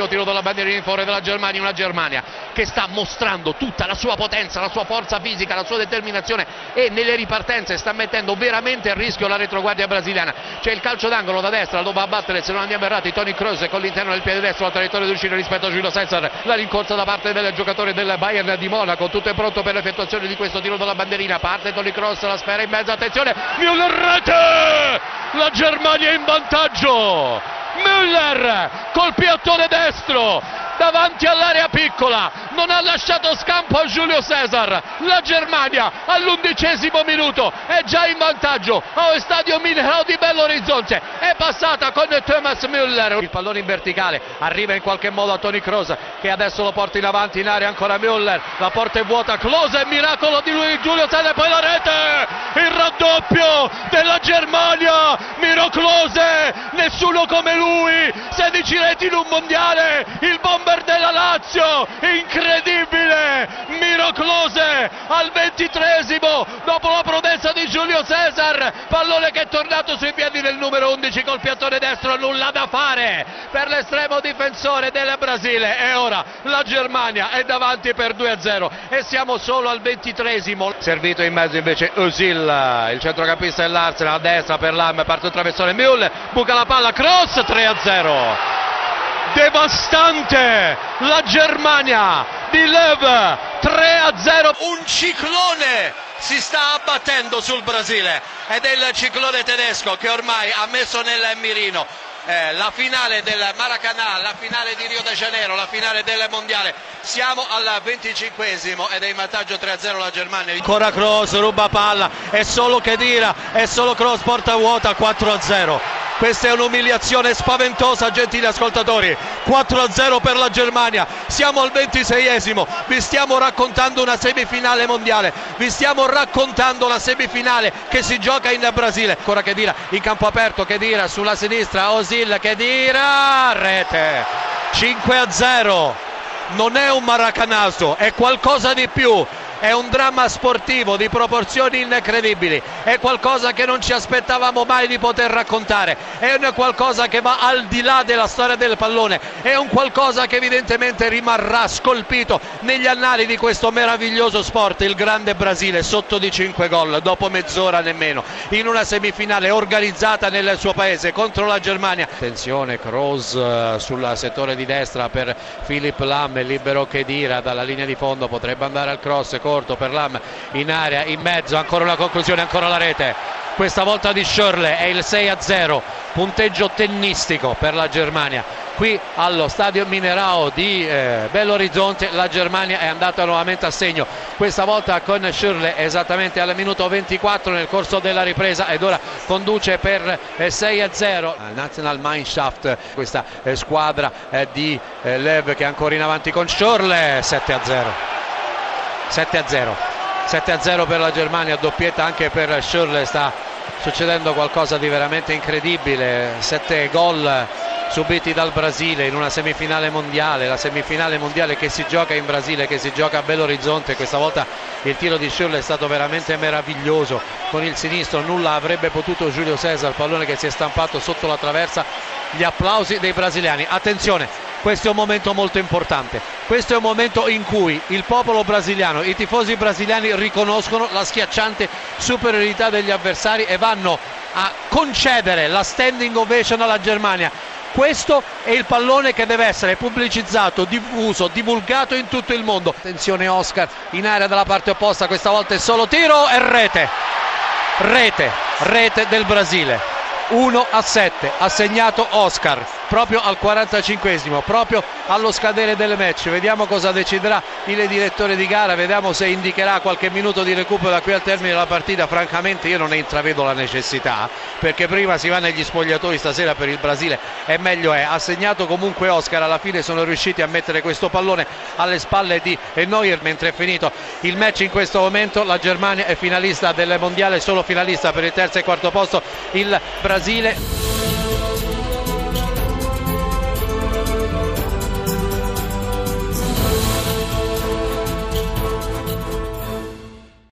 primo tiro della bandierina in favore della Germania, una Germania che sta mostrando tutta la sua potenza, la sua forza fisica, la sua determinazione e nelle ripartenze sta mettendo veramente a rischio la retroguardia brasiliana. C'è il calcio d'angolo da destra, lo va a battere se non andiamo errati Tony Kroos con l'interno del piede destro la traiettoria di uscire rispetto a Giulio Cesar, la rincorsa da parte del giocatore del Bayern di Monaco, tutto è pronto per l'effettuazione di questo tiro della bandierina, parte Tony Kroos, la sfera in mezzo, attenzione, Müller rete! La Germania in vantaggio! Müller col piattone destro davanti all'area piccola. Non ha lasciato scampo a Giulio Cesar. La Germania all'undicesimo minuto è già in vantaggio. Allo stadio Minerao di Bello Orizzonte è passata con Thomas Müller. Il pallone in verticale. Arriva in qualche modo a Toni Kroos che adesso lo porta in avanti in area ancora Müller. La porta è vuota. Klose miracolo di lui Giulio Cesar poi la rete. Il raddoppio della Germania Miro Klose nessuno come lui. 16 reti in un mondiale il bomber della Lazio incredibile. Close al ventitresimo dopo la promessa di Giulio Cesar pallone che è tornato sui piedi del numero 11 col piattone destro nulla da fare per l'estremo difensore del Brasile. E ora la Germania è davanti per 2-0 e siamo solo al ventitresimo. Servito in mezzo invece Özil il centrocampista dell'Arsenal a destra per Lam parte il traversone Müller buca la palla cross 3-0 devastante la Germania di Lev 3 a 0 un ciclone si sta abbattendo sul Brasile ed è il ciclone tedesco che ormai ha messo nel mirino eh, la finale del Maracanã, la finale di Rio de Janeiro, la finale del Mondiale. Siamo al 25esimo ed è in vantaggio 3-0 la Germania. Ancora Cross, ruba palla, è solo Kedira, è solo Cross, porta vuota 4-0. Questa è un'umiliazione spaventosa, gentili ascoltatori. 4-0 per la Germania. Siamo al 26esimo. Vi stiamo raccontando una semifinale mondiale. Vi stiamo raccontando la semifinale che si gioca in Brasile. Ancora Kedira in campo aperto. Kedira sulla sinistra. Osil Kedira. Rete. 5-0. Non è un maracanazo, è qualcosa di più è un dramma sportivo di proporzioni incredibili, è qualcosa che non ci aspettavamo mai di poter raccontare, è un qualcosa che va al di là della storia del pallone, è un qualcosa che evidentemente rimarrà scolpito negli annali di questo meraviglioso sport, il grande Brasile sotto di 5 gol, dopo mezz'ora nemmeno, in una semifinale organizzata nel suo paese contro la Germania. Attenzione Kroos eh, sul settore di destra per Filip Lam, libero Chedira dalla linea di fondo, potrebbe andare al cross corto per Lam in area, in mezzo, ancora una conclusione, ancora la rete. Questa volta di Schörle è il 6 a 0, punteggio tennistico per la Germania. Qui allo stadio Minerao di eh, Belo Horizonte la Germania è andata nuovamente a segno, questa volta con Schörle esattamente al minuto 24 nel corso della ripresa ed ora conduce per eh, 6 a 0. National Mineshaft, questa eh, squadra eh, di eh, Lev che è ancora in avanti con Schörle, 7 a 0. 7 a 0 7 a 0 per la Germania doppietta anche per Schürrle sta succedendo qualcosa di veramente incredibile. 7 gol subiti dal Brasile in una semifinale mondiale la semifinale mondiale che si gioca in Brasile che si gioca a Belo Horizonte. Questa volta il tiro di Schürrle è stato veramente meraviglioso. Con il sinistro nulla avrebbe potuto Giulio Cesar pallone che si è stampato sotto la traversa. Gli applausi dei brasiliani. Attenzione questo è un momento molto importante, questo è un momento in cui il popolo brasiliano, i tifosi brasiliani riconoscono la schiacciante superiorità degli avversari e vanno a concedere la standing ovation alla Germania. Questo è il pallone che deve essere pubblicizzato, diffuso, divulgato in tutto il mondo. Attenzione Oscar in area dalla parte opposta, questa volta è solo tiro e rete. Rete, rete del Brasile. 1 a 7 ha segnato Oscar proprio al 45esimo proprio allo scadere del match. Vediamo cosa deciderà il direttore di gara vediamo se indicherà qualche minuto di recupero da qui al termine della partita. Francamente io non ne intravedo la necessità perché prima si va negli spogliatori stasera per il Brasile e meglio è. Ha segnato comunque Oscar alla fine sono riusciti a mettere questo pallone alle spalle di Neuer mentre è finito il match in questo momento. La Germania è finalista del mondiale solo finalista per il terzo e quarto posto il Brasile